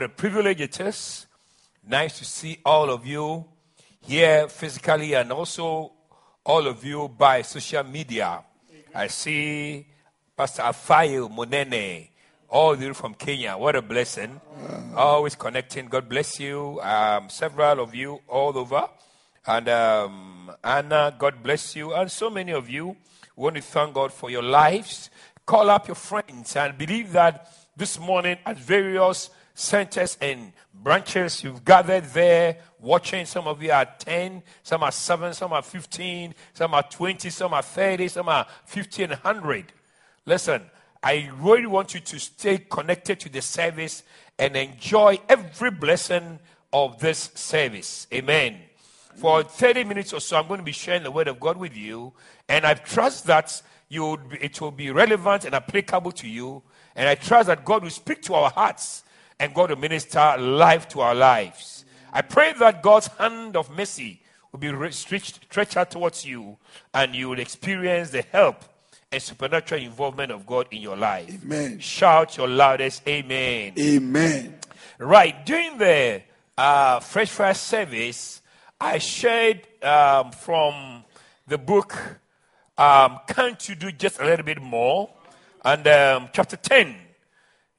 what a privilege it is. Nice to see all of you here physically and also all of you by social media. I see Pastor Afayo Monene, all the way from Kenya. What a blessing. Always connecting. God bless you. Um, several of you all over. And um, Anna, God bless you. And so many of you we want to thank God for your lives. Call up your friends and believe that this morning at various centers and branches you've gathered there watching. Some of you are 10, some are 7, some are 15, some are 20, some are 30, some are 50 and 100. Listen, I really want you to stay connected to the service and enjoy every blessing of this service. Amen. For 30 minutes or so, I'm going to be sharing the word of God with you, and I trust that you it will be relevant and applicable to you. And I trust that God will speak to our hearts and God will minister life to our lives. I pray that God's hand of mercy will be stretched, stretched out towards you and you will experience the help and supernatural involvement of God in your life. Amen. Shout your loudest Amen. Amen. Right. During the uh, Fresh Fire service, I shared um, from the book, um, Can't You Do Just a Little Bit More? And um, chapter 10,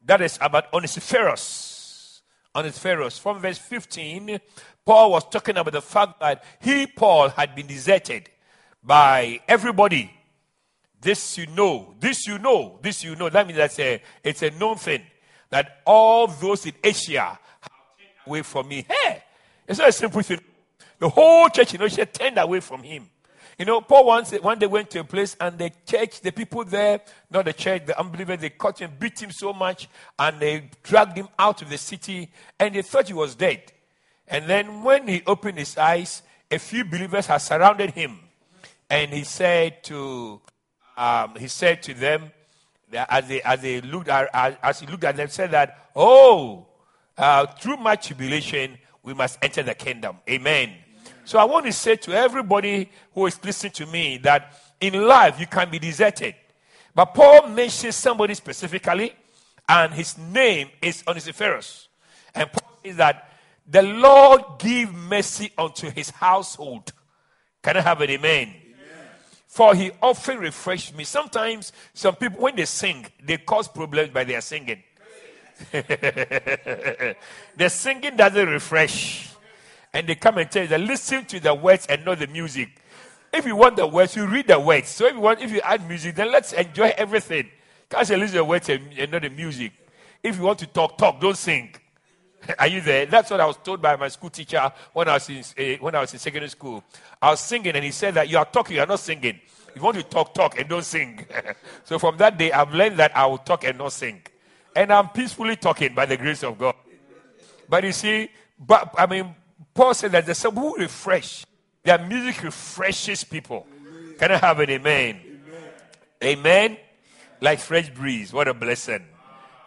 that is about Onesiphorus. Onesiphorus. From verse 15, Paul was talking about the fact that he, Paul, had been deserted by everybody. This you know, this you know, this you know. That means that's a, it's a known thing that all those in Asia have turned away from me. Hey, it's not a simple thing. The whole church in Asia turned away from him. You know, Paul once one day went to a place and the church, the people there, not the church, the unbelievers, they caught him, beat him so much, and they dragged him out of the city, and they thought he was dead. And then when he opened his eyes, a few believers had surrounded him, and he said to, um, he said to them, as they as they looked at, as, as he looked at them, said that, oh, uh, through my tribulation we must enter the kingdom. Amen. So I want to say to everybody who is listening to me that in life you can be deserted. But Paul mentions somebody specifically, and his name is Onesiphorus. And Paul says that the Lord give mercy unto his household. Can I have an amen? For he often refreshed me. Sometimes some people, when they sing, they cause problems by their singing. the singing doesn't refresh. And they come and tell you that listen to the words and not the music. If you want the words, you read the words. So if you want, if you add music, then let's enjoy everything. Can't say listen to the words and, and not the music. If you want to talk, talk. Don't sing. Are you there? That's what I was told by my school teacher when I was in uh, when I was in secondary school. I was singing, and he said that you are talking, you are not singing. If you want to talk, talk, and don't sing. so from that day, I've learned that I will talk and not sing, and I'm peacefully talking by the grace of God. But you see, but I mean, Paul said that there's some who refresh. Their music refreshes people. Can I have an amen? Amen. Like fresh breeze. What a blessing.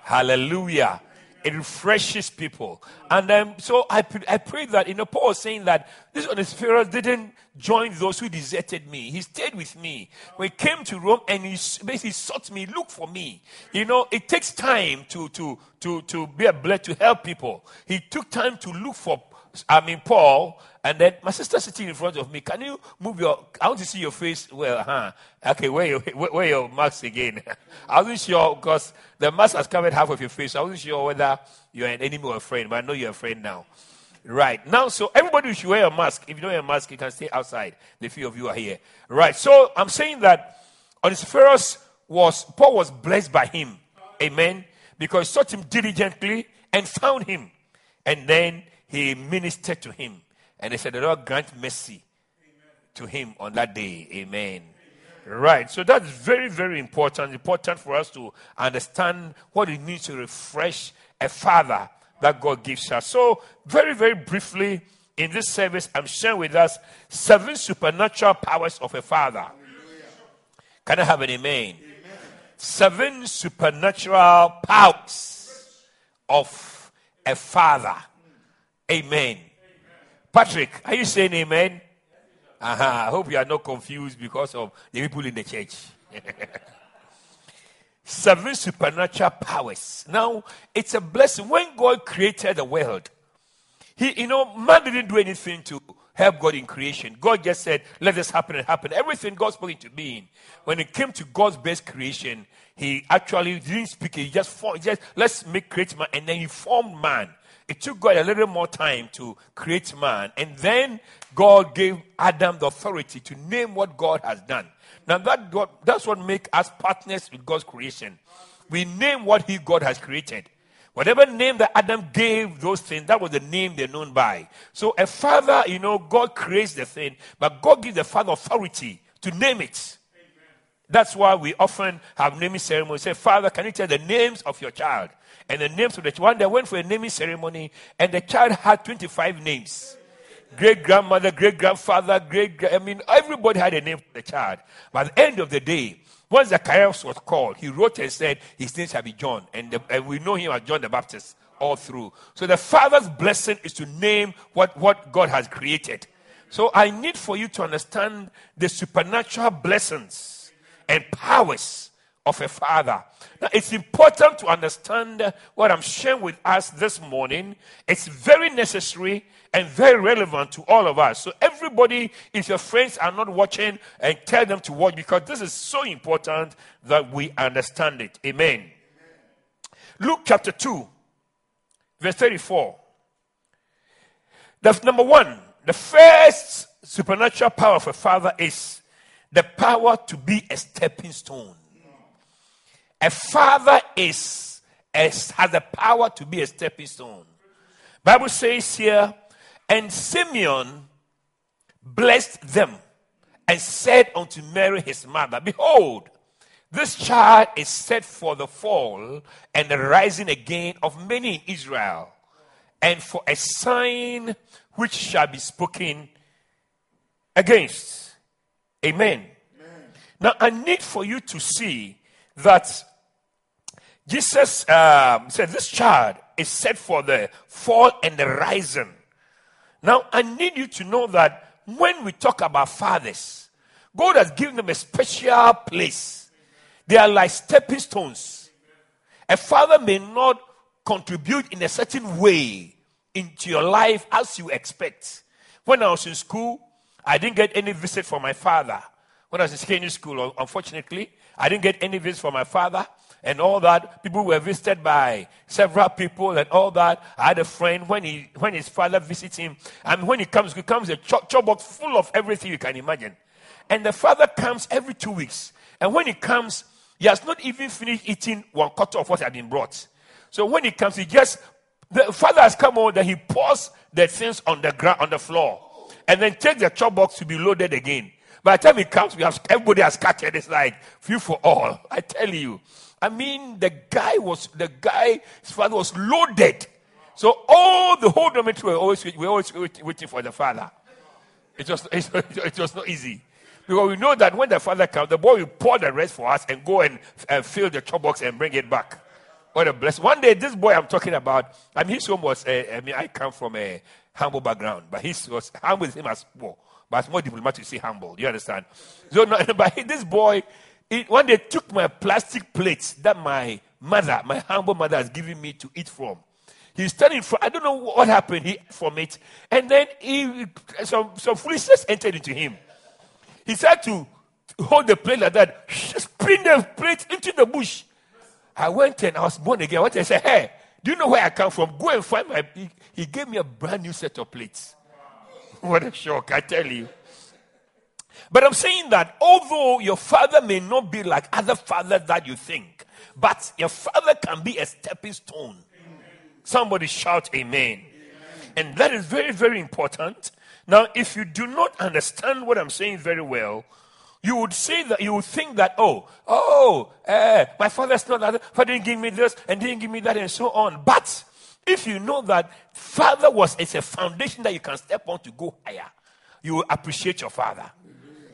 Hallelujah. It refreshes people. And um, so I, I pray that, you know, Paul was saying that this Onesiphorus didn't join those who deserted me. He stayed with me. When he came to Rome and he basically sought me, look for me. You know, it takes time to, to, to, to be a blessed, to help people. He took time to look for, I mean, Paul, and then my sister sitting in front of me. Can you move your? I want to see your face. Well, huh? Okay, where your where your mask again? I wasn't sure because the mask has covered half of your face. I wasn't sure whether you're an enemy or a friend, but I know you're a friend now. Right now, so everybody should wear a mask. If you don't wear a mask, you can stay outside. The few of you are here. Right. So I'm saying that Onesiphorus was Paul was blessed by him. Amen. Because he sought him diligently and found him, and then he ministered to him. And they said, The Lord grant mercy to him on that day. Amen. Amen. Right. So that's very, very important. Important for us to understand what it means to refresh a father that God gives us. So, very, very briefly, in this service, I'm sharing with us seven supernatural powers of a father. Can I have an amen? amen? Seven supernatural powers of a father. Amen. Patrick, are you saying amen? Uh-huh. I hope you are not confused because of the people in the church. Seven supernatural powers. Now, it's a blessing. When God created the world, He, you know, man didn't do anything to help God in creation. God just said, let this happen and happen. Everything God spoke into being. When it came to God's best creation, He actually didn't speak. He just formed, just let's make create man, and then He formed man. It took God a little more time to create man. And then God gave Adam the authority to name what God has done. Now that that's what makes us partners with God's creation. We name what He God has created. Whatever name that Adam gave those things, that was the name they're known by. So a father, you know, God creates the thing, but God gives the father authority to name it. That's why we often have naming ceremonies. Say, Father, can you tell the names of your child? And the names of the one they went for a naming ceremony, and the child had 25 names. Great grandmother, great grandfather, great, I mean, everybody had a name for the child. But at the end of the day, once Zacharias was called, he wrote and said, His name shall be John. And, the, and we know him as John the Baptist all through. So the father's blessing is to name what, what God has created. So I need for you to understand the supernatural blessings and powers of a father. Now, it's important to understand what I'm sharing with us this morning. It's very necessary and very relevant to all of us. So, everybody, if your friends are not watching, and tell them to watch because this is so important that we understand it. Amen. Amen. Luke chapter 2, verse 34. The number one, the first supernatural power of a father is the power to be a stepping stone. A father is, is has the power to be a stepping stone. Bible says here, and Simeon blessed them and said unto Mary his mother, Behold, this child is set for the fall and the rising again of many in Israel, and for a sign which shall be spoken against. Amen. Amen. Now, I need for you to see that Jesus um, said, This child is set for the fall and the rising. Now, I need you to know that when we talk about fathers, God has given them a special place. They are like stepping stones. A father may not contribute in a certain way into your life as you expect. When I was in school, I didn't get any visit from my father. When I was in secondary school, unfortunately, I didn't get any visit from my father and all that. People were visited by several people and all that. I had a friend when he when his father visits him, and when he comes, he comes a chop, box full of everything you can imagine. And the father comes every two weeks. And when he comes, he has not even finished eating one quarter of what had been brought. So when he comes, he just the father has come over, then he pours the things on the ground on the floor, and then takes the chop box to be loaded again. By the time he comes, we have everybody has scattered. It's like few for all. I tell you. I mean, the guy was the guy. His father was loaded. So all the whole dormitory were always we always waiting for the father. It was it was not easy because we know that when the father comes, the boy will pour the rest for us and go and, and fill the chop box and bring it back. What a blessing. One day, this boy I'm talking about, I mean, his home was, uh, I mean, I come from a humble background, but his was humble him as poor, but it's more diplomatic to say humble. You understand? So, no, but this boy, it, one day took my plastic plates that my mother, my humble mother, has given me to eat from. He's standing for, I don't know what happened he, from it. And then he, some, some foolishness entered into him. He said to hold the plate like that, spin the plate into the bush. I went and I was born again. I and said, Hey, do you know where I come from? Go and find my. He, he gave me a brand new set of plates. what a shock, I tell you. But I'm saying that although your father may not be like other fathers that you think, but your father can be a stepping stone. Amen. Somebody shout amen. amen. And that is very, very important. Now, if you do not understand what I'm saying very well, you would say that you would think that oh oh uh, my father's not that father didn't give me this and didn't give me that and so on but if you know that father was it's a foundation that you can step on to go higher you will appreciate your father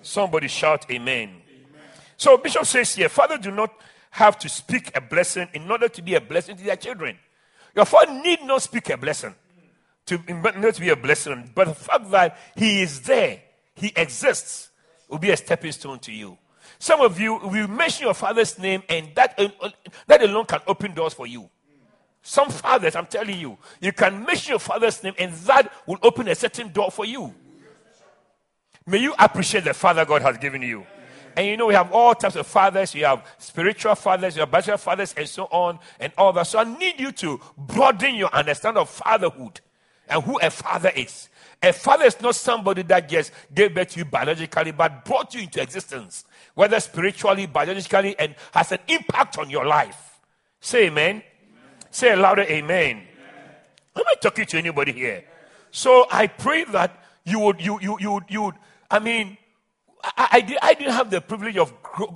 somebody shout amen. amen so bishop says here father do not have to speak a blessing in order to be a blessing to their children your father need not speak a blessing to not to be a blessing but the fact that he is there he exists will be a stepping stone to you. Some of you will mention your father's name, and that, uh, uh, that alone can open doors for you. Some fathers, I'm telling you, you can mention your father's name, and that will open a certain door for you. May you appreciate the father God has given you. And you know, we have all types of fathers. You have spiritual fathers, you have biological fathers, and so on, and all that. So I need you to broaden your understanding of fatherhood and who a father is. A father is not somebody that just gave birth to you biologically, but brought you into existence, whether spiritually, biologically, and has an impact on your life. Say amen. amen. Say louder amen. amen. Am I talking to anybody here? So I pray that you would, you, you, you, you would, I mean, I, I, did, I didn't have the privilege of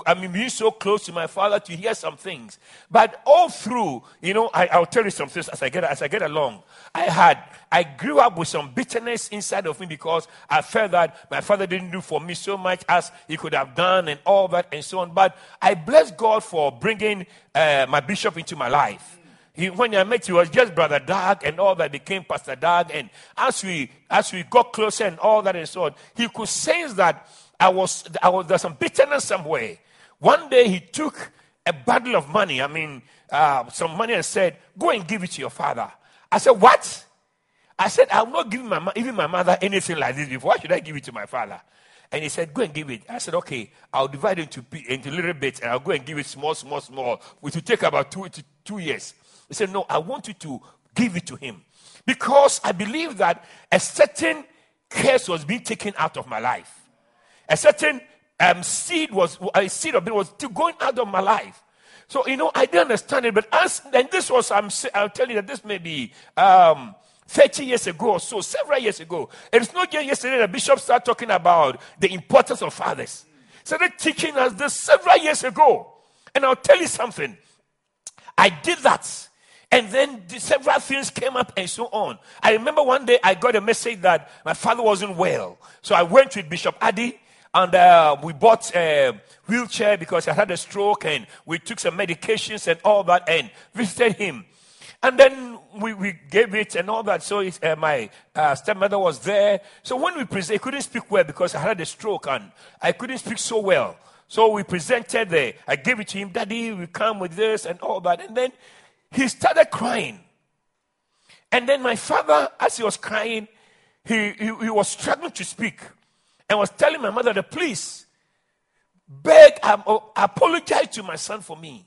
I mean, being so close to my father to hear some things. But all through, you know, I, will tell you some things as I get as I get along. I had I grew up with some bitterness inside of me because I felt that my father didn't do for me so much as he could have done and all that and so on. But I bless God for bringing uh, my bishop into my life. He, when I met, he was just Brother Dag and all that became Pastor Dag. And as we as we got closer and all that and so on, he could sense that I was, I was there's some bitterness somewhere. One day he took a bundle of money, I mean, uh, some money, and said, Go and give it to your father. I said, What? I said, I'm not giving my, even my mother anything like this before. Why should I give it to my father? And he said, Go and give it. I said, Okay, I'll divide it into, into little bits and I'll go and give it small, small, small, which will take about two, two years. He said, No, I want you to give it to him because I believe that a certain curse was being taken out of my life a certain um, seed was a seed of it was still going out of my life. So you know, I didn't understand it, but as and this was I'm I'll tell you that this may be um, 30 years ago or so, several years ago. And it's not just yesterday that bishop started talking about the importance of fathers. Started teaching us this several years ago. And I'll tell you something. I did that. And then several things came up and so on. I remember one day I got a message that my father wasn't well. So I went with Bishop Addy and uh, we bought a wheelchair because I had a stroke and we took some medications and all that and visited him. And then we, we gave it and all that. So uh, my uh, stepmother was there. So when we presented, I couldn't speak well because I had a stroke and I couldn't speak so well. So we presented there. I gave it to him, Daddy, we come with this and all that. And then he started crying. And then my father, as he was crying, he, he, he was struggling to speak and was telling my mother that please beg, um, oh, apologize to my son for me.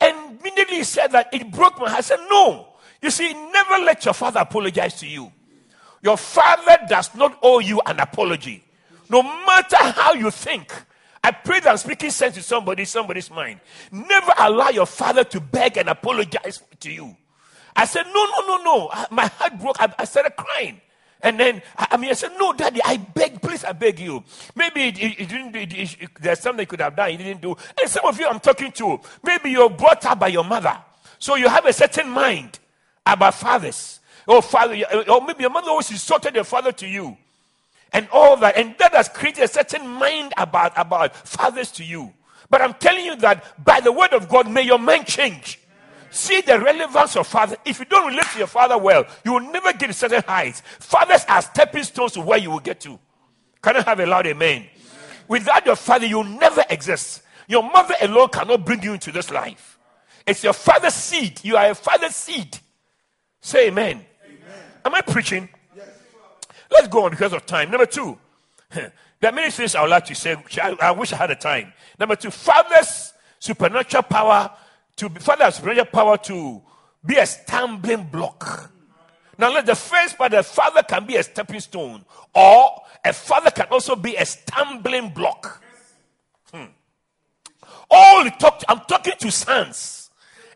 And immediately he said that it broke my heart. I said, No. You see, never let your father apologize to you. Your father does not owe you an apology. No matter how you think. I pray that I'm speaking sense to somebody, somebody's mind. Never allow your father to beg and apologize to you. I said, No, no, no, no. My heart broke. I, I started crying. And then, I mean, I said, No, daddy, I beg, please, I beg you. Maybe it, it, it didn't, it, there's something he could have done, he didn't do. And some of you I'm talking to, maybe you're brought up by your mother. So you have a certain mind about fathers. Or father, or maybe your mother always insulted your father to you. And all that. And that has created a certain mind about, about fathers to you. But I'm telling you that by the word of God, may your mind change See the relevance of father. If you don't relate to your father well, you will never get to certain heights. Fathers are stepping stones to where you will get to. Can I have a loud amen? Without your father, you'll never exist. Your mother alone cannot bring you into this life. It's your father's seed. You are a father's seed. Say amen. amen. Am I preaching? Let's go on because of time. Number two, there are many things I would like to say. I, wish I had a time. Number two, father's supernatural power to be father's supernatural power to be a stumbling block. Now, let the first part, the father can be a stepping stone, or a father can also be a stumbling block. Hmm. All talk, I'm talking to sons.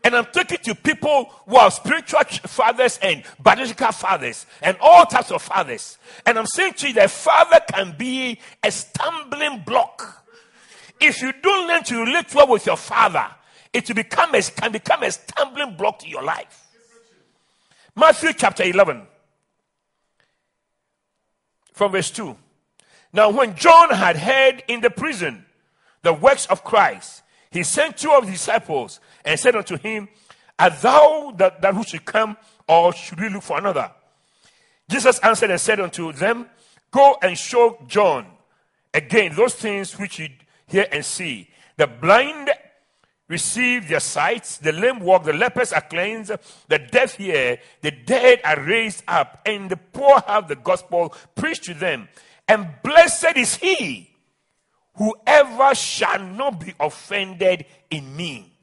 And I'm talking to people who are spiritual fathers and biological fathers and all types of fathers. And I'm saying to you that father can be a stumbling block. If you don't learn to relate well with your father, it will become a, can become a stumbling block to your life. Matthew chapter 11, from verse 2. Now, when John had heard in the prison the works of Christ, he sent two of his disciples and said unto him, Art thou that, that who should come, or should we look for another? Jesus answered and said unto them, Go and show John again those things which you hear and see. The blind receive their sight, the lame walk, the lepers are cleansed, the deaf hear, the dead are raised up, and the poor have the gospel preached to them. And blessed is he whoever shall not be offended in me.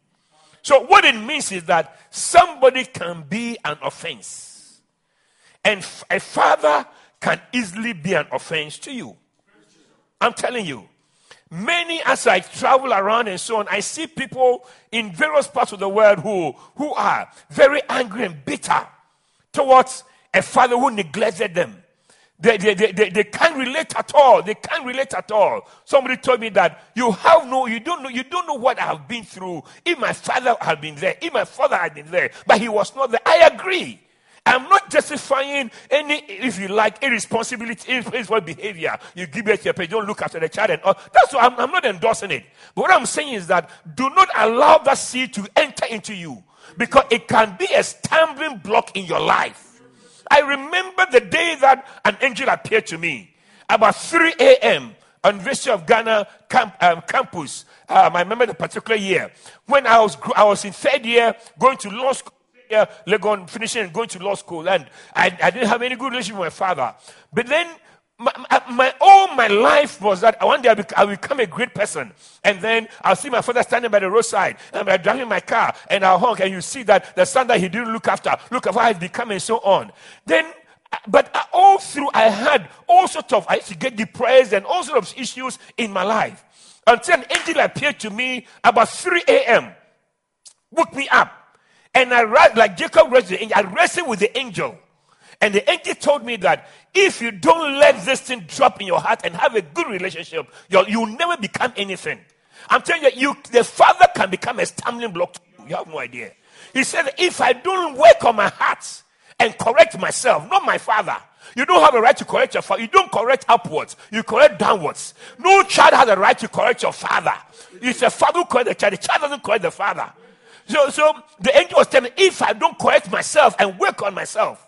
So, what it means is that somebody can be an offense, and a father can easily be an offense to you. I'm telling you. Many, as I travel around and so on, I see people in various parts of the world who, who are very angry and bitter towards a father who neglected them. They, they, they, they, they can't relate at all. They can't relate at all. Somebody told me that you have no, you don't know, you don't know what I have been through. If my father had been there, if my father had been there, but he was not there. I agree. I'm not justifying any, if you like, irresponsibility, irresponsible behavior. You give it to your parents, don't look after the child and all. That's why I'm, I'm not endorsing it. But what I'm saying is that do not allow that seed to enter into you because it can be a stumbling block in your life. I remember the day that an angel appeared to me about 3 a.m. on University of Ghana camp, um, campus. Um, I remember the particular year when I was I was in third year going to law school. Yeah, Legon finishing and going to law school, and I, I didn't have any good relationship with my father. But then my, all my life was that one day I will become a great person. And then I'll see my father standing by the roadside and I'm driving my car and I'll honk and you see that the son that he didn't look after, look at how he's become and so on. Then, uh, but uh, all through I had all sorts of, I used to get depressed and all sorts of issues in my life. Until an angel appeared to me about 3 a.m., woke me up. And I, like Jacob I wrestled with the angel. And the angel told me that if you don't let this thing drop in your heart and have a good relationship, you'll, you'll never become anything. I'm telling you, you, the father can become a stumbling block you. You have no idea. He said, if I don't work on my heart and correct myself, not my father, you don't have a right to correct your father. You don't correct upwards. You correct downwards. No child has a right to correct your father. It's a father who corrects the child. The child doesn't correct the father. So, so the angel was telling me, if I don't correct myself and work on myself,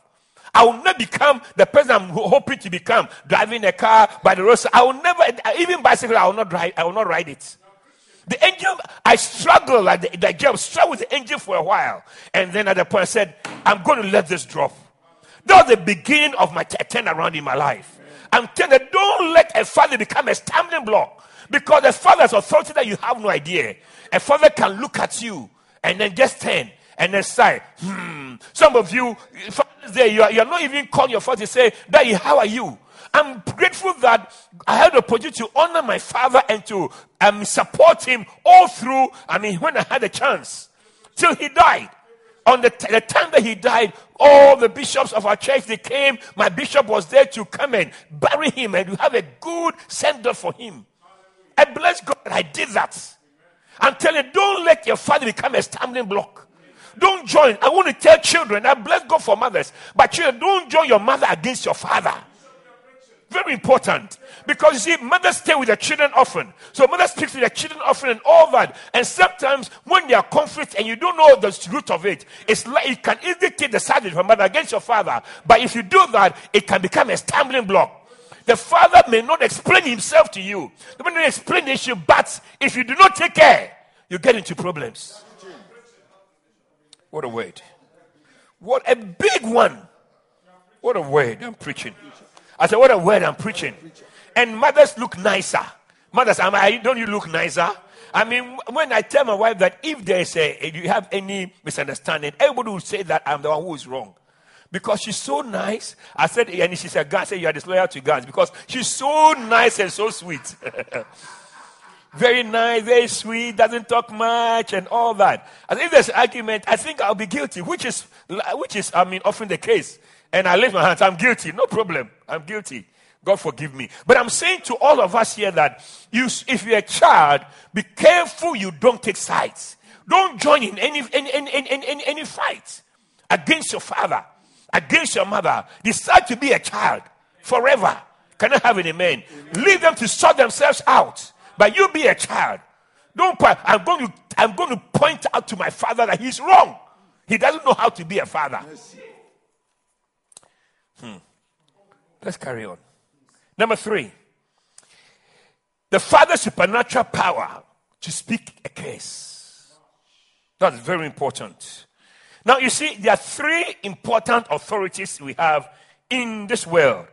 I will not become the person I'm hoping to become, driving a car by the roadside. I will never, even bicycle, I will not drive, I will not ride it. The angel, I struggled like the, the job, struggled with the angel for a while. And then at the point I said, I'm going to let this drop. That was the beginning of my t- turnaround in my life. I'm telling you, don't let a father become a stumbling block. Because a father's authority that you have no idea. A father can look at you and then just turn and then say, hmm. Some of you, there, you are, you are not even calling your father to say, Daddy, how are you? I'm grateful that I had the opportunity to honor my father and to um, support him all through. I mean, when I had a chance, till he died. On the, t- the time that he died, all the bishops of our church they came. My bishop was there to come and bury him and have a good send off for him. I bless God I did that. I'm telling you, don't let your father become a stumbling block. Don't join. I want to tell children, I bless God for mothers, but children, don't join your mother against your father. Very important. Because you see, mothers stay with their children often. So mothers speak to their children often and all that. And sometimes when there are conflicts and you don't know the root of it, it's like it can easily take the side of your mother against your father. But if you do that, it can become a stumbling block. The father may not explain himself to you. He may not explain the issue, but if you do not take care, you get into problems. What a word. What a big one. What a word I'm preaching. I said, What a word I'm preaching. And mothers look nicer. Mothers, am I, don't you look nicer? I mean, when I tell my wife that if there's a, if you have any misunderstanding, everybody will say that I'm the one who is wrong. Because she's so nice. I said, and she said, God said, you are disloyal to God. Because she's so nice and so sweet. very nice, very sweet, doesn't talk much, and all that. And if there's argument, I think I'll be guilty, which is, which is, I mean, often the case and I lift my hands, I'm guilty. No problem. I'm guilty. God forgive me. But I'm saying to all of us here that you, if you're a child, be careful you don't take sides. Don't join in any, any, any, any, any fight against your father, against your mother. Decide to be a child forever. Can I have an amen? amen? Leave them to sort themselves out. But you be a child. Don't. I'm going to, I'm going to point out to my father that he's wrong. He doesn't know how to be a father. Hmm. Let's carry on. Number three, the Father's supernatural power to speak a case. That's very important. Now, you see, there are three important authorities we have in this world,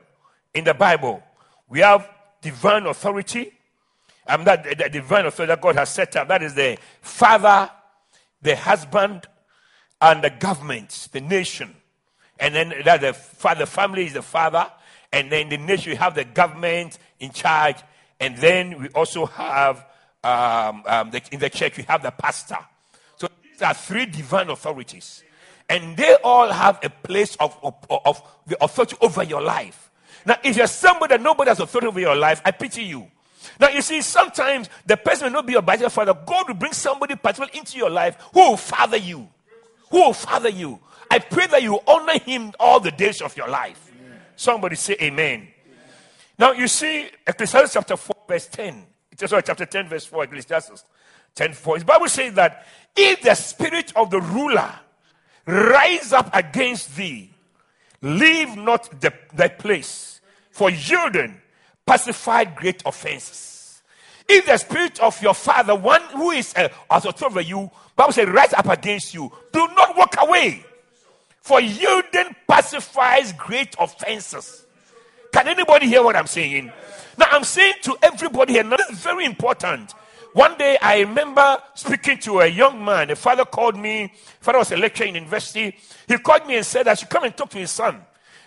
in the Bible. We have divine authority, um, that the divine authority that God has set up. That is the father, the husband, and the government, the nation. And then that the father family is the father. And then the nation, we have the government in charge. And then we also have, um, um, the, in the church, we have the pastor. So these are three divine authorities. And they all have a place of, of, of the authority over your life. Now, if you're somebody that nobody has authority over your life, I pity you. Now, you see, sometimes the person may not be your biological father. God will bring somebody particular into your life who will father you. Who will father you. I pray that you honor him all the days of your life. Amen. Somebody say amen. amen. Now you see, Ecclesiastes chapter 4, verse 10. It's sorry, chapter 10, verse 4, Ecclesiastes 10 4. The Bible says that if the spirit of the ruler rise up against thee, leave not the, the place, for yielding pacified great offenses. If the spirit of your father, one who is uh, authority over you, Bible says, rise up against you, do not walk away. For yielding pacifies great offenses. Can anybody hear what I'm saying? Now, I'm saying to everybody here, now this is very important. One day, I remember speaking to a young man. A father called me. Father was a lecturer in university. He called me and said I should come and talk to his son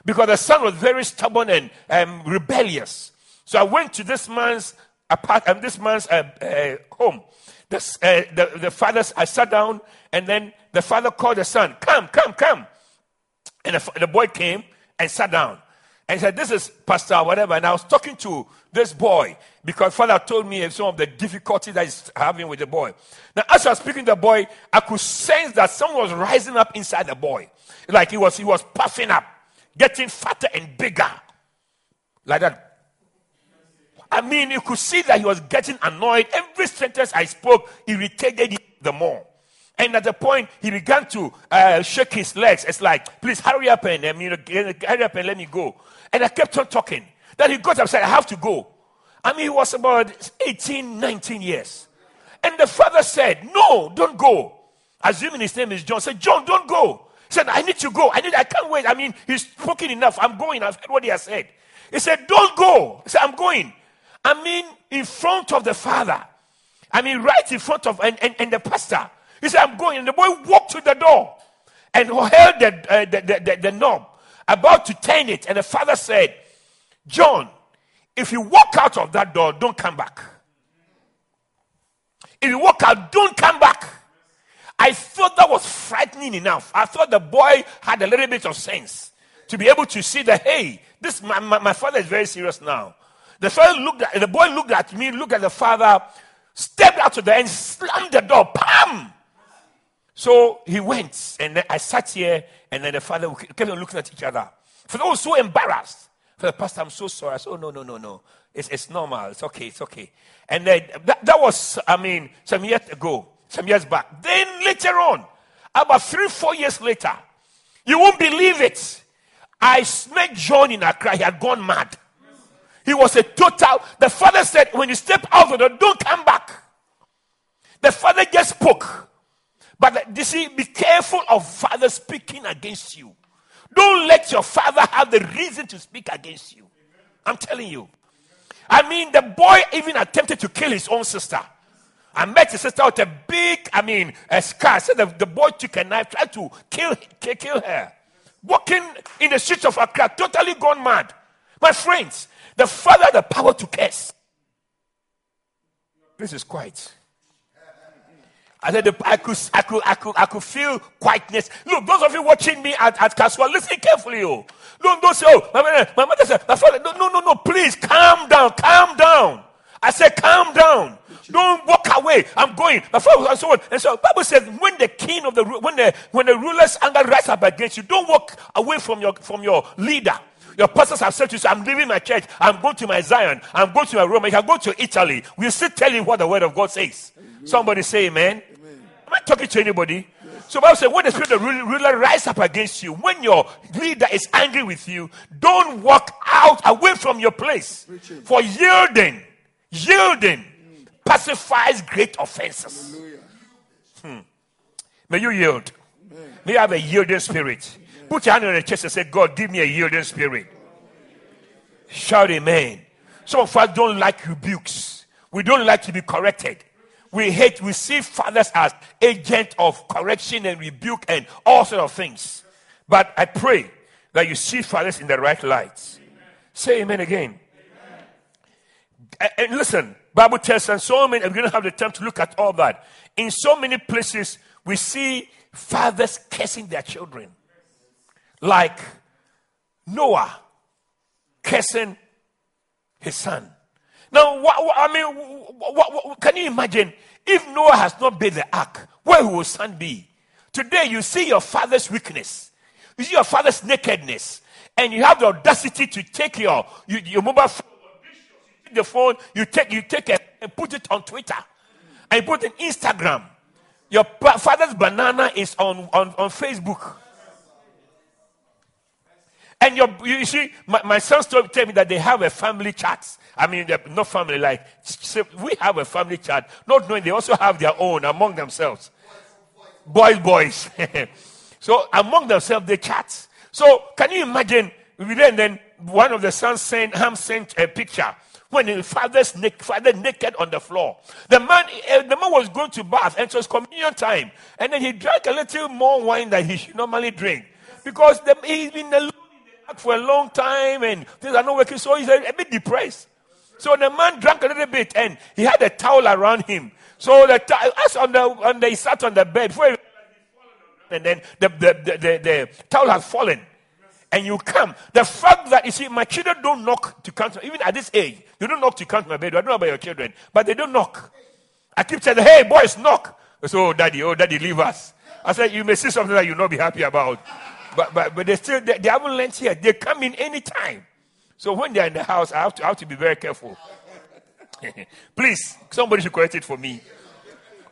because the son was very stubborn and um, rebellious. So I went to this man's apart, um, this man's uh, uh, home. This, uh, the, the father, I sat down, and then the father called the son, "Come, come, come." And the, the boy came and sat down and he said, This is Pastor, whatever. And I was talking to this boy because father told me some of the difficulties that he's having with the boy. Now, as I was speaking to the boy, I could sense that someone was rising up inside the boy. Like he was, he was puffing up, getting fatter and bigger. Like that. I mean, you could see that he was getting annoyed. Every sentence I spoke irritated him the more. And at the point, he began to uh, shake his legs. It's like, please hurry up and um, you know, hurry up and let me go. And I kept on talking. Then he got upset. I have to go. I mean, he was about 18, 19 years. And the father said, No, don't go. Assuming his name is John, said, John, don't go. He said, I need to go. I need, I can't wait. I mean, he's spoken enough. I'm going. I've heard what he has said. He said, Don't go. He said, I'm going. I mean, in front of the father. I mean, right in front of and, and, and the pastor. He said, I'm going. And the boy walked to the door and held the, uh, the, the, the, the knob, about to turn it. And the father said, John, if you walk out of that door, don't come back. If you walk out, don't come back. I thought that was frightening enough. I thought the boy had a little bit of sense to be able to see that, hey, this my, my, my father is very serious now. The father looked at the boy looked at me, looked at the father, stepped out of the and slammed the door. Pam! So he went, and then I sat here, and then the father kept on looking at each other. For was so embarrassed. For the Pastor, I'm so sorry. I said, Oh, no, no, no, no. It's, it's normal. It's okay. It's okay. And then that, that was, I mean, some years ago, some years back. Then later on, about three, four years later, you won't believe it. I met John in Accra. He had gone mad. He was a total. The father said, When you step out of the door, don't come back. The father just spoke. But uh, you see, be careful of father speaking against you. Don't let your father have the reason to speak against you. I'm telling you. I mean, the boy even attempted to kill his own sister. I met his sister with a big, I mean, a scar. Said the, the boy took a knife, tried to kill, kill her. Walking in the streets of Accra, totally gone mad. My friends, the father had the power to curse. This is quiet. I said, I could, I could, I could, I could feel quietness. Look, those of you watching me at, at Caswell, listen carefully. Oh. Don't, don't say, oh, my, mother, my mother said, my father, no, no, no, no, please calm down, calm down. I said, calm down. Don't walk away. I'm going. My father and so on. And so Bible says, when the king of the when the when the ruler's anger rises up against you, don't walk away from your from your leader. Your pastors have said to you, I'm leaving my church. I'm going to my Zion. I'm going to my Rome. I can go to Italy. We'll still tell you what the word of God says. Amen. Somebody say amen. amen. Am I talking to anybody? Yes. So Bible says, when the spirit of the ruler rise up against you, when your leader is angry with you, don't walk out away from your place. Preaching. For yielding, yielding mm. pacifies great offenses. Hmm. May you yield. Amen. May you have a yielding spirit. Put your hand on the chest and say, God, give me a yielding spirit. Shout amen. Some of us don't like rebukes. We don't like to be corrected. We hate, we see fathers as agent of correction and rebuke and all sort of things. But I pray that you see fathers in the right light. Amen. Say amen again. Amen. And listen, Bible tells us so many, and we don't have the time to look at all that. In so many places, we see fathers cursing their children like Noah cursing his son. Now, what, what, I mean, what, can you imagine if Noah has not built the ark? Where will his son be? Today, you see your father's weakness, you see your father's nakedness, and you have the audacity to take your your, your mobile phone, the phone, you take you take it and put it on Twitter, and put it on Instagram. Your father's banana is on, on, on Facebook. And your, you see, my, my sons told tell me that they have a family chat. I mean, not family, like, we have a family chat, not knowing they also have their own among themselves. Boys, boys. so among themselves, they chat. So can you imagine? Then, then one of the sons sent, Ham sent a picture when his father's naked, father naked on the floor. The man, uh, the man was going to bath, and it was communion time, and then he drank a little more wine than he should normally drink because the, he's been alone for a long time and things are not working. So he's a, a, bit depressed. So the man drank a little bit and he had a towel around him. So the towel, as on the, on the, he sat on the bed and then the, the, the, the, the towel has fallen. And you come. The fact that you see, my children don't knock to come to even at this age, they don't knock to come to my bed. I don't know about your children, but they don't knock. I keep saying, hey boys, knock. So, oh, daddy, oh daddy, leave us. I said, you may see something that you'll not be happy about. But, but, but they still, they, they haven't learned yet. They come in any time. So when they're in the house, I have to, I have to be very careful. Please, somebody should correct it for me.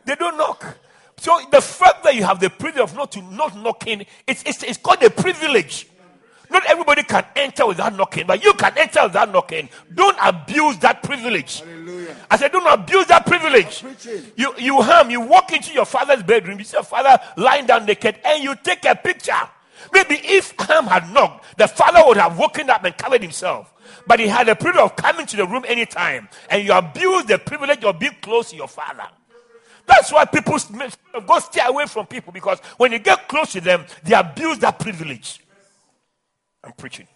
They don't knock. So the fact that you have the privilege of not to not knocking, it's, it's, it's called a privilege. Not everybody can enter without knocking, but you can enter without knocking. Don't abuse that privilege. Hallelujah. I said, don't abuse that privilege. You you harm, you walk into your father's bedroom, you see your father lying down naked, and you take a picture. Maybe if Ham had knocked, the father would have woken up and covered himself. But he had the privilege of coming to the room anytime. And you abuse the privilege of being close to your father. That's why people go stay away from people because when you get close to them, they abuse that privilege. I'm preaching.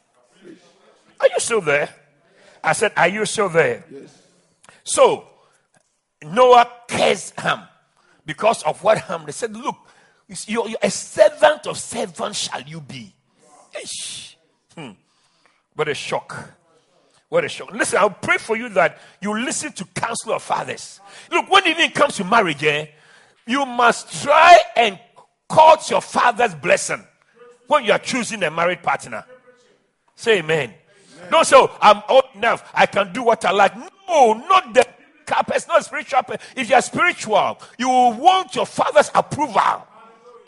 Are you still there? I said, Are you still there? Yes. So, Noah cursed Ham because of what Ham. They said, Look, you're, you're a servant of servants shall you be. Hmm. What a shock. What a shock. Listen, I'll pray for you that you listen to counsel of fathers. Look, when it comes to marriage, eh, you must try and court your father's blessing when you are choosing a married partner. Say amen. Don't say, oh, I'm old enough. I can do what I like. No, not the person, not spiritual. If you're spiritual, you will want your father's approval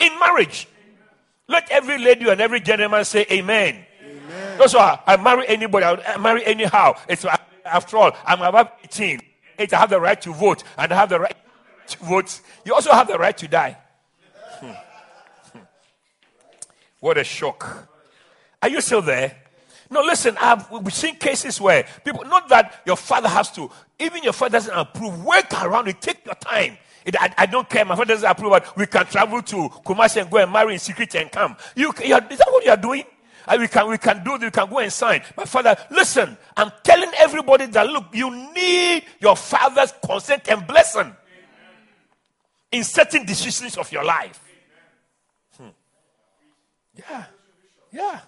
in marriage. Let every lady and every gentleman say amen. amen. That's why I marry anybody, I marry anyhow. It's after all, I'm about 18. I have the right to vote and I have the right to vote. You also have the right to die. Hmm. Hmm. What a shock. Are you still there? No, listen, I've, we've seen cases where people, not that your father has to, even your father doesn't approve, work around it, take your time. I, I, don't care, my father doesn't approve, but we can travel to Kumasi and go and marry in secret and come. You, are, is that what you are doing? And we can, we can do we can go and sign. My father, listen, I'm telling everybody that look, you need your father's consent and blessing in certain decisions of your life. Hmm. Yeah. Yeah.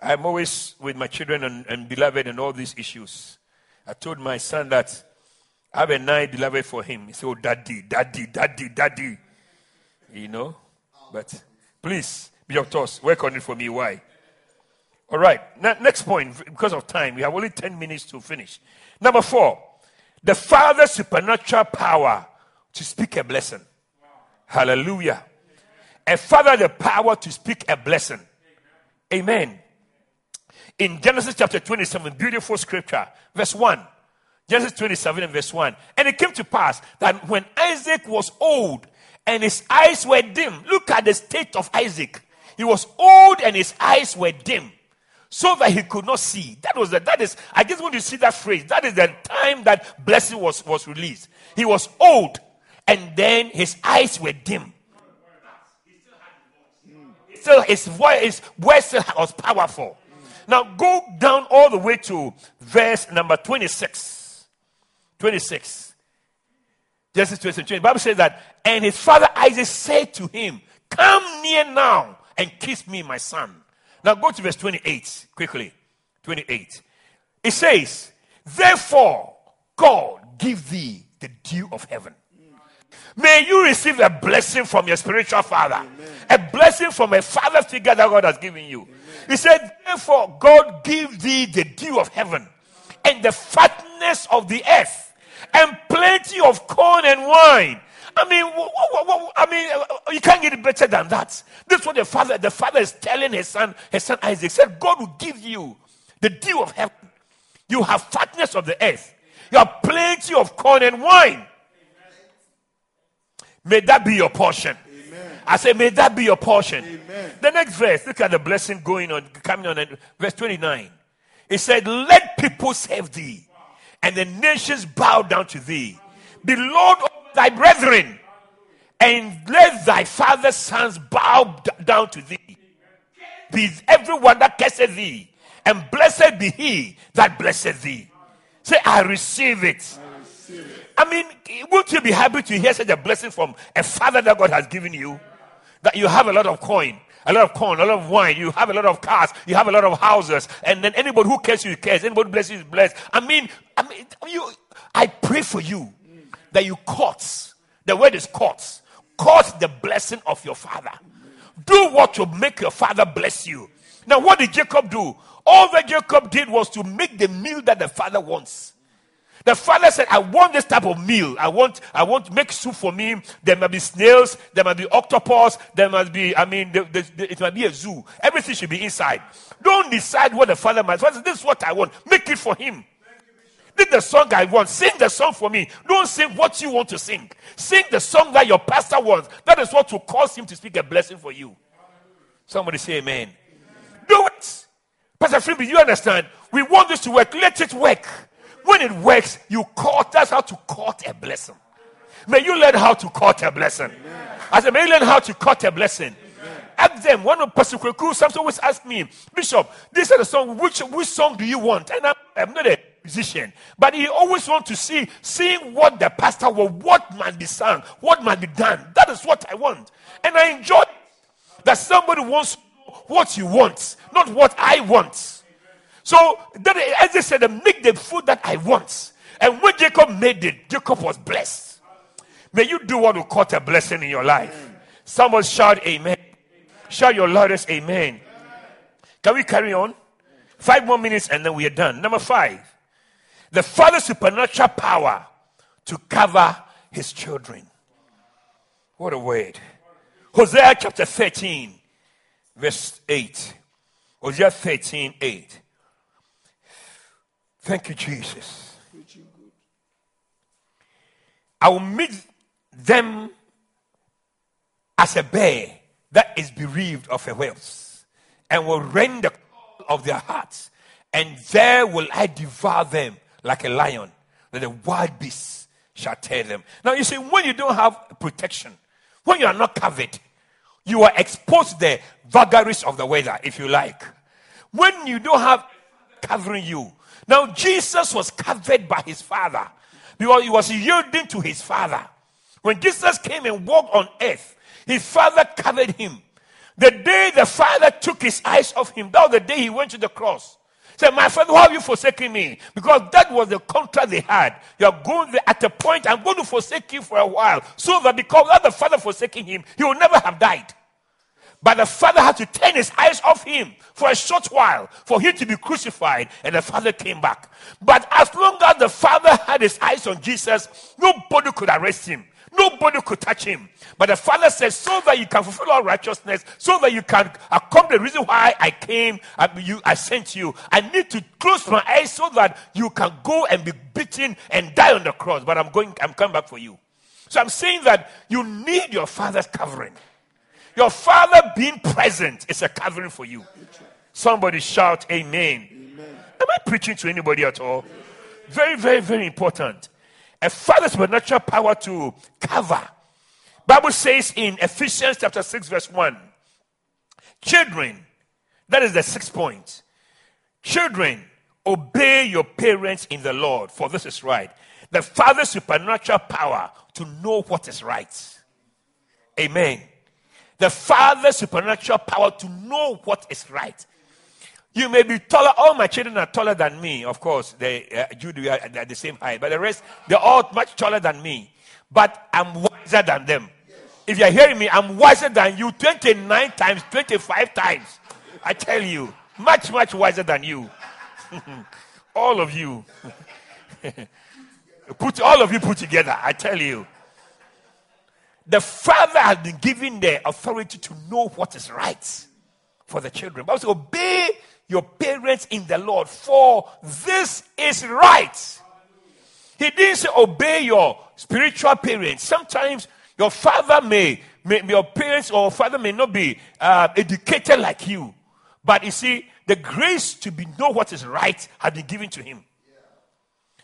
I'm always with my children and, and beloved and all these issues. I told my son that I have a nice beloved for him. He said, Oh, daddy, daddy, daddy, daddy. You know? But please, be your thoughts. Work on it for me. Why? All right. Now, next point, because of time, we have only 10 minutes to finish. Number four, the Father's supernatural power to speak a blessing. Hallelujah. A Father, the power to speak a blessing. Amen in Genesis chapter 27, beautiful scripture, verse 1. Genesis 27 and verse 1. And it came to pass that when Isaac was old and his eyes were dim, look at the state of Isaac. He was old and his eyes were dim so that he could not see. That was the, that is, I just want you to see that phrase. That is the time that blessing was, was released. He was old and then his eyes were dim. Hmm. Still, his voice, his voice was powerful. Now go down all the way to verse number 26. 26. Genesis 26. The Bible says that, and his father Isaac said to him, Come near now and kiss me, my son. Now go to verse 28 quickly. 28. It says, Therefore, God give thee the dew of heaven. May you receive a blessing from your spiritual father, Amen. a blessing from a father figure that God has given you. He said, Therefore, God give thee the dew of heaven and the fatness of the earth and plenty of corn and wine. I mean, I mean, uh, you can't get it better than that. This is what the father, the father is telling his son, his son Isaac. said, God will give you the dew of heaven. You have fatness of the earth. You have plenty of corn and wine. May that be your portion. I say, may that be your portion. Amen. The next verse, look at the blessing going on, coming on, verse 29. It said, Let people serve thee, and the nations bow down to thee. Be Lord of thy brethren, and let thy father's sons bow down to thee. Be everyone that curseth thee, and blessed be he that blesseth thee. Say, I receive it. I, receive it. I mean, wouldn't you be happy to hear such a blessing from a father that God has given you? that you have a lot of coin, a lot of corn, a lot of wine, you have a lot of cars, you have a lot of houses, and then anybody who cares you cares, anybody bless you is blessed. I mean, I mean, you, I pray for you that you caught. The word is caught. Caught the blessing of your father. Do what to make your father bless you. Now, what did Jacob do? All that Jacob did was to make the meal that the father wants. The father said, I want this type of meal. I want, I want make soup for me. There might be snails. There might be octopus. There must be, I mean, the, the, the, it might be a zoo. Everything should be inside. Don't decide what the father might. This is what I want. Make it for him. This the song I want. Sing the song for me. Don't sing what you want to sing. Sing the song that your pastor wants. That is what will cause him to speak a blessing for you. Somebody say amen. Do it. Pastor Freebie, you understand? We want this to work. Let it work. When it works, you court. That's how to court a blessing. May you learn how to court a blessing. Amen. I said, may you learn how to court a blessing. Ask them. One of Pastor Kweku sometimes always ask me, Bishop, this is the song. Which which song do you want? And I'm, I'm not a musician, but he always wants to see, seeing what the pastor will, what must be sung, what must be done. That is what I want, and I enjoy that somebody wants what you want, not what I want. So then Isaac said, Make the food that I want. And when Jacob made it, Jacob was blessed. May you do what will cause a blessing in your life. Someone shout amen. Shout your loudest amen. Can we carry on? Five more minutes and then we are done. Number five, the Father's supernatural power to cover his children. What a word. Hosea chapter 13, verse 8. Hosea 13, 8. Thank you, Jesus. I will meet them as a bear that is bereaved of her whelps and will rend the of their hearts, and there will I devour them like a lion, that the wild beasts shall tear them. Now, you see, when you don't have protection, when you are not covered, you are exposed to the vagaries of the weather, if you like. When you don't have covering you. Now, Jesus was covered by his Father because he was yielding to his Father. When Jesus came and walked on earth, his Father covered him. The day the Father took his eyes off him, that was the day he went to the cross. Said, My father, why have you forsaken me? Because that was the contract they had. You are going there at a point, I'm going to forsake you for a while. So that because of the father forsaking him, he will never have died. But the father had to turn his eyes off him for a short while for him to be crucified, and the father came back. But as long as the father had his eyes on Jesus, nobody could arrest him. Nobody could touch him. But the father says, so that you can fulfill all righteousness, so that you can accomplish the reason why I came, I, you, I sent you. I need to close my eyes so that you can go and be beaten and die on the cross. But I'm going, I'm coming back for you. So I'm saying that you need your father's covering. Your father being present is a covering for you. Somebody shout, Amen. amen. Am I preaching to anybody at all? Very, very, very important a father's supernatural power to cover. Bible says in Ephesians chapter 6 verse 1, children, that is the sixth point. Children, obey your parents in the Lord, for this is right. The father's supernatural power to know what is right. Amen. The father's supernatural power to know what is right. You may be taller. All my children are taller than me. Of course, they, uh, Judy are at the same height. But the rest, they're all much taller than me. But I'm wiser than them. If you're hearing me, I'm wiser than you 29 times, 25 times. I tell you, much, much wiser than you. all of you. put all of you put together. I tell you. The father has been given the authority to know what is right for the children. But also obey your parents in the Lord, for this is right. He didn't say obey your spiritual parents. Sometimes your father may, may your parents or father may not be uh, educated like you, but you see, the grace to be know what is right has been given to him.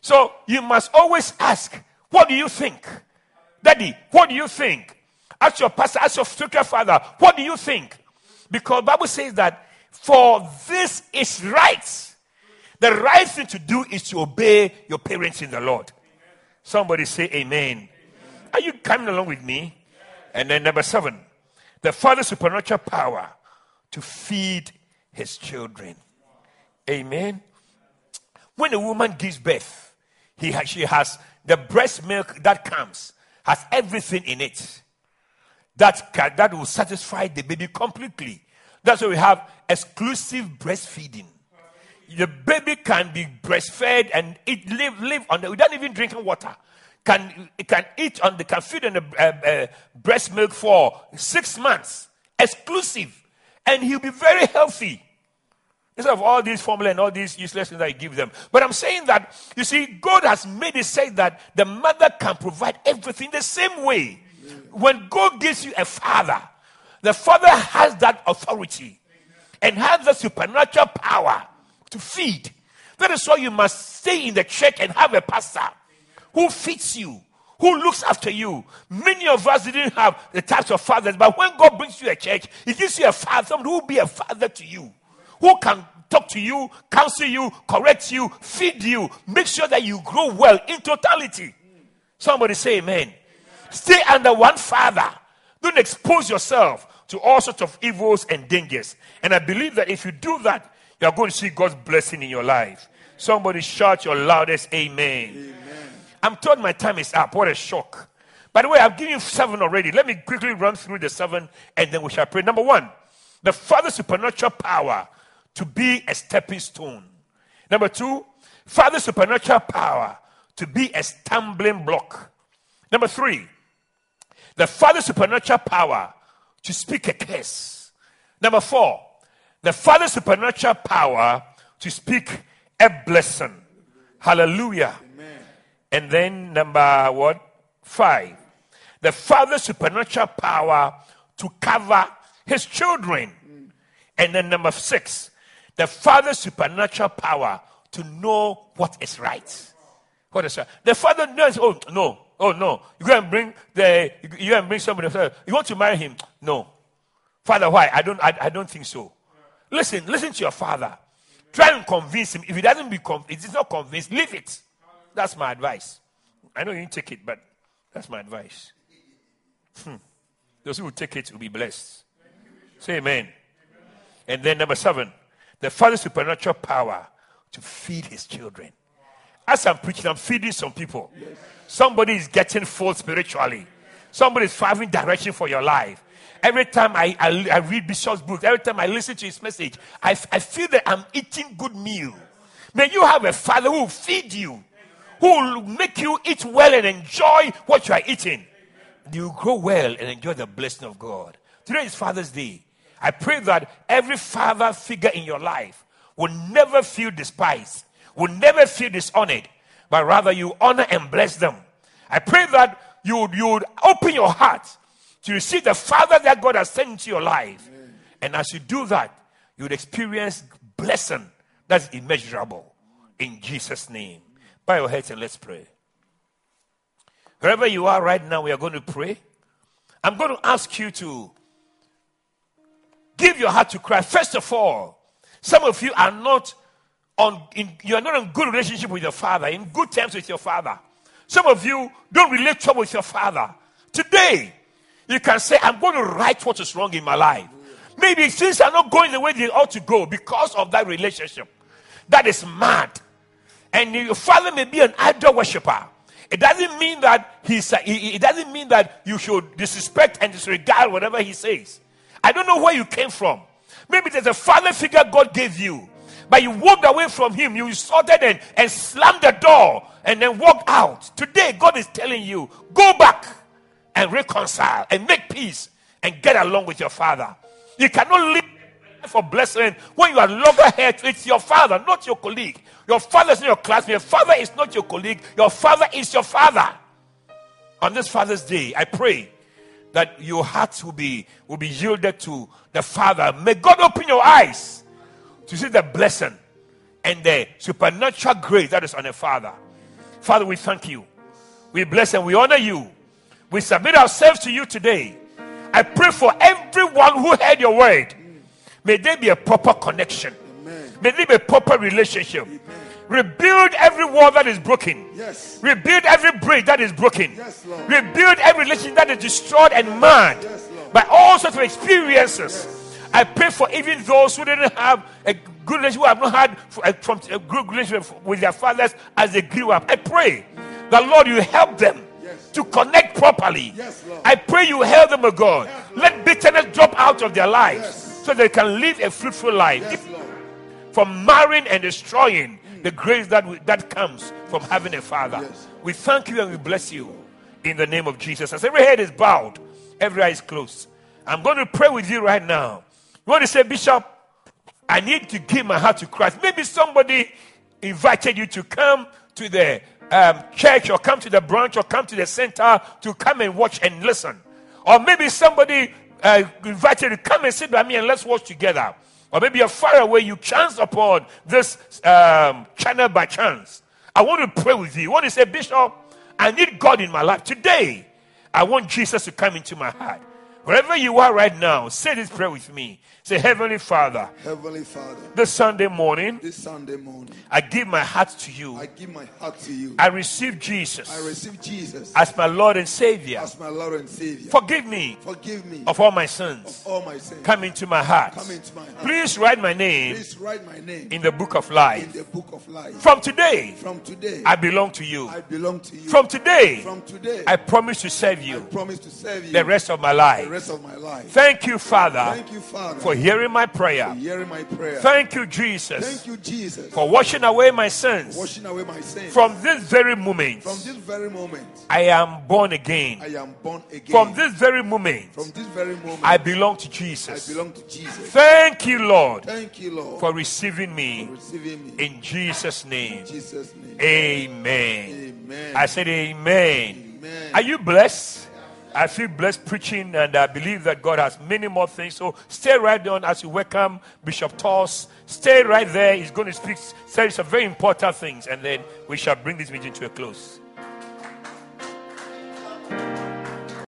So you must always ask, what do you think? Daddy, what do you think? Ask your pastor, ask your spiritual father, what do you think? Because Bible says that for this is right. The right thing to do is to obey your parents in the Lord. Somebody say amen. amen. Are you coming along with me? And then number seven, the father's supernatural power to feed his children. Amen. When a woman gives birth, he has, she has the breast milk that comes, has everything in it that, can, that will satisfy the baby completely. That's why we have exclusive breastfeeding. The baby can be breastfed and it live, live on the, without even drinking water. Can, can eat on the, can feed on the uh, uh, breast milk for six months. Exclusive. And he'll be very healthy. Instead of all these formula and all these useless things that I give them. But I'm saying that, you see, God has made it say that the mother can provide everything the same way. When God gives you a father, the Father has that authority and has the supernatural power to feed. That is why you must stay in the church and have a pastor who feeds you, who looks after you. Many of us didn't have the types of fathers, but when God brings you a church, He gives you a father, someone who will be a father to you, who can talk to you, counsel you, correct you, feed you, make sure that you grow well in totality. Somebody say amen. amen. Stay under one father. Don't expose yourself to all sorts of evils and dangers. And I believe that if you do that, you are going to see God's blessing in your life. Somebody shout your loudest amen. amen. I'm told my time is up. What a shock. By the way, I've given you seven already. Let me quickly run through the seven and then we shall pray. Number one, the Father's supernatural power to be a stepping stone. Number two, Father supernatural power to be a stumbling block. Number three, the Father supernatural power to speak a curse. Number four, the Father supernatural power to speak a blessing. Hallelujah. Amen. And then number what? Five, the Father supernatural power to cover his children. Mm. And then number six, the Father's supernatural power to know what is right. What is right? The Father knows, oh, no, oh, no. You go and bring the, you go and bring somebody, you want to marry him? No. Father, why? I don't, I, I don't think so. Listen, listen to your father. Try and convince him. If he doesn't become, if he's not convinced, leave it. That's my advice. I know you didn't take it, but that's my advice. Hmm. Those who take it will be blessed. Say amen. And then number seven, the Father's supernatural power to feed his children. As I'm preaching, I'm feeding some people. Somebody is getting full spiritually. Somebody is finding direction for your life. Every time I, I, I, read Bishop's book, every time I listen to his message, I, I feel that I'm eating good meal. May you have a father who will feed you, who will make you eat well and enjoy what you are eating. You grow well and enjoy the blessing of God. Today is Father's Day. I pray that every father figure in your life will never feel despised, will never feel dishonored, but rather you honor and bless them. I pray that you would, you would open your heart to receive the Father that God has sent into your life. Amen. And as you do that, you would experience blessing that's immeasurable. In Jesus' name. Bow your heads and let's pray. Wherever you are right now, we are going to pray. I'm going to ask you to give your heart to Christ. First of all, some of you are not on in, you are not in good relationship with your father, in good terms with your father. Some of you don't relate well with your father. Today, you can say, I'm going to right what is wrong in my life. Maybe things are not going the way they ought to go because of that relationship. That is mad. And your father may be an idol worshiper. It doesn't mean that he's. It doesn't mean that you should disrespect and disregard whatever he says. I don't know where you came from. Maybe there's a father figure God gave you, but you walked away from him. You insulted and, and slammed the door and then walked out. Today, God is telling you, go back and reconcile and make peace and get along with your father. You cannot live for blessing when you are loggerhead with your father, not your colleague. Your father is not your classmate. Your father is not your colleague. Your father is your father. On this Father's Day, I pray that your heart will be will be yielded to the Father. May God open your eyes to see the blessing and the supernatural grace that is on the Father. Father, we thank you. We bless and we honor you. We submit ourselves to you today. I pray for everyone who heard your word. May there be a proper connection. Amen. May there be a proper relationship. Amen. Rebuild every wall that is broken. Yes. Rebuild every bridge that is broken. Yes, Rebuild every relationship that is destroyed and marred yes, by all sorts of experiences. Yes. I pray for even those who didn't have a good relationship, who have not had a, from a good relationship with their fathers as they grew up. I pray that Lord, you help them to connect properly. Yes, I pray you help them, O God. Yes, Let bitterness drop out of their lives yes. so they can live a fruitful life. from marrying and destroying. The grace that, we, that comes from having a father. We thank you and we bless you in the name of Jesus. As every head is bowed, every eye is closed. I'm going to pray with you right now. You want to say, Bishop, I need to give my heart to Christ. Maybe somebody invited you to come to the um, church or come to the branch or come to the center to come and watch and listen. Or maybe somebody uh, invited you to come and sit by me and let's watch together. Or maybe you're far away, you chance upon this um, channel by chance. I want to pray with you. You want to say, Bishop, I need God in my life. Today, I want Jesus to come into my heart. Wherever you are right now, say this prayer with me. Say, Heavenly Father. Heavenly Father. This Sunday morning. This Sunday morning. I give my heart to you. I give my heart to you. I receive Jesus. I receive Jesus. As my Lord and Savior. As my Lord and Savior. Forgive me. Forgive me. Of all my sins. Of all my sins. Come into my heart. Come into my heart. Please write my name. Please write my name. In the book of life. In the book of life. From today. From today. I belong to you. I belong to you. From today. From today. I promise to serve you. I promise to serve you. The rest of my life. Rest of my life. Thank you, Father, Thank you, Father, for hearing my for prayer. hearing my prayer. Thank you, Jesus, Thank you, Jesus, for washing away my sins. washing away my sins. From this very moment, From this very moment, I am born again. I am born again. From this very moment, From this very moment, I belong to Jesus. I belong to Jesus. Thank you, Lord, Thank you, Lord, for receiving me receiving me. in Jesus' name. In Jesus' name. Amen. Amen. I said, Amen. Amen. Are you blessed? I feel blessed preaching, and I believe that God has many more things. So stay right on as you welcome Bishop Toss. Stay right there. He's going to speak. Say some very important things, and then we shall bring this meeting to a close.